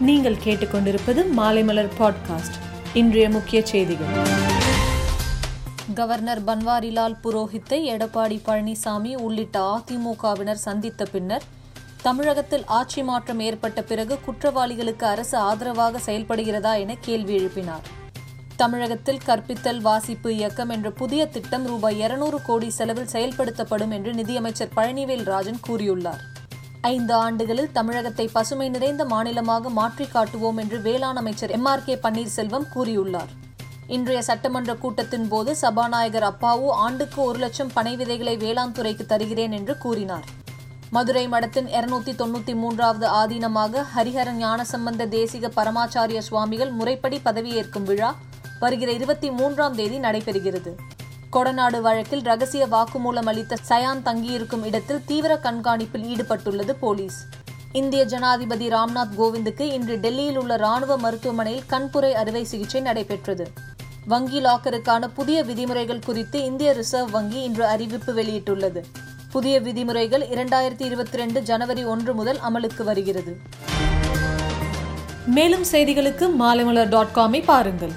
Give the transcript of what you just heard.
நீங்கள் கேட்டுக்கொண்டிருப்பது மாலைமலர் பாட்காஸ்ட் இன்றைய முக்கிய செய்திகள். கவர்னர் பன்வாரிலால் புரோஹித்தை எடப்பாடி பழனிசாமி உள்ளிட்ட அதிமுகவினர் சந்தித்த பின்னர் தமிழகத்தில் ஆட்சி மாற்றம் ஏற்பட்ட பிறகு குற்றவாளிகளுக்கு அரசு ஆதரவாக செயல்படுகிறதா என கேள்வி எழுப்பினார். தமிழகத்தில் கற்பித்தல் வாசிப்பு இயக்கம் என்ற புதிய திட்டம் ரூபாய் இருநூறு கோடி செலவில் செயல்படுத்தப்படும் என்று நிதியமைச்சர் பழனிவேல் ராஜன் கூறியுள்ளார். ஐந்து ஆண்டுகளில் தமிழகத்தை பசுமை நிறைந்த மாநிலமாக மாற்றி காட்டுவோம் என்று வேளாண் அமைச்சர் எம் ஆர் கே பன்னீர்செல்வம் கூறியுள்ளார். இன்றைய சட்டமன்ற கூட்டத்தின் போது சபாநாயகர் அப்பாவு ஆண்டுக்கு ஒரு லட்சம் பனை விதைகளை வேளாண் துறைக்கு தருகிறேன் என்று கூறினார். மதுரை மடத்தின் இருநூத்தி தொண்ணூத்தி மூன்றாவது ஆதீனமாக ஹரிஹர ஞானசம்பந்த தேசிக பரமாச்சாரிய சுவாமிகள் முறைப்படி பதவியேற்கும் விழா வருகிற இருபத்தி மூன்றாம் தேதி நடைபெறுகிறது. கொடநாடு வழக்கில் ரகசிய வாக்குமூலம் அளித்த சயான் தங்கியிருக்கும் இடத்தில் தீவிர கண்காணிப்பில் ஈடுபட்டுள்ளது போலீஸ். இந்திய ஜனாதிபதி ராம்நாத் கோவிந்துக்கு இன்று டெல்லியில் உள்ள ராணுவ மருத்துவமனையில் கண்புரை அறுவை சிகிச்சை நடைபெற்றது. வங்கி லாக்கருக்கான புதிய விதிமுறைகள் குறித்து இந்திய ரிசர்வ் வங்கி இன்று அறிவிப்பு வெளியிட்டுள்ளது. புதிய விதிமுறைகள் இரண்டாயிரத்தி இருபத்தி ரெண்டு ஜனவரி ஒன்று முதல் அமலுக்கு வருகிறது. மேலும் செய்திகளுக்கு மாலைமலர் டாட் காமை பாருங்கள்.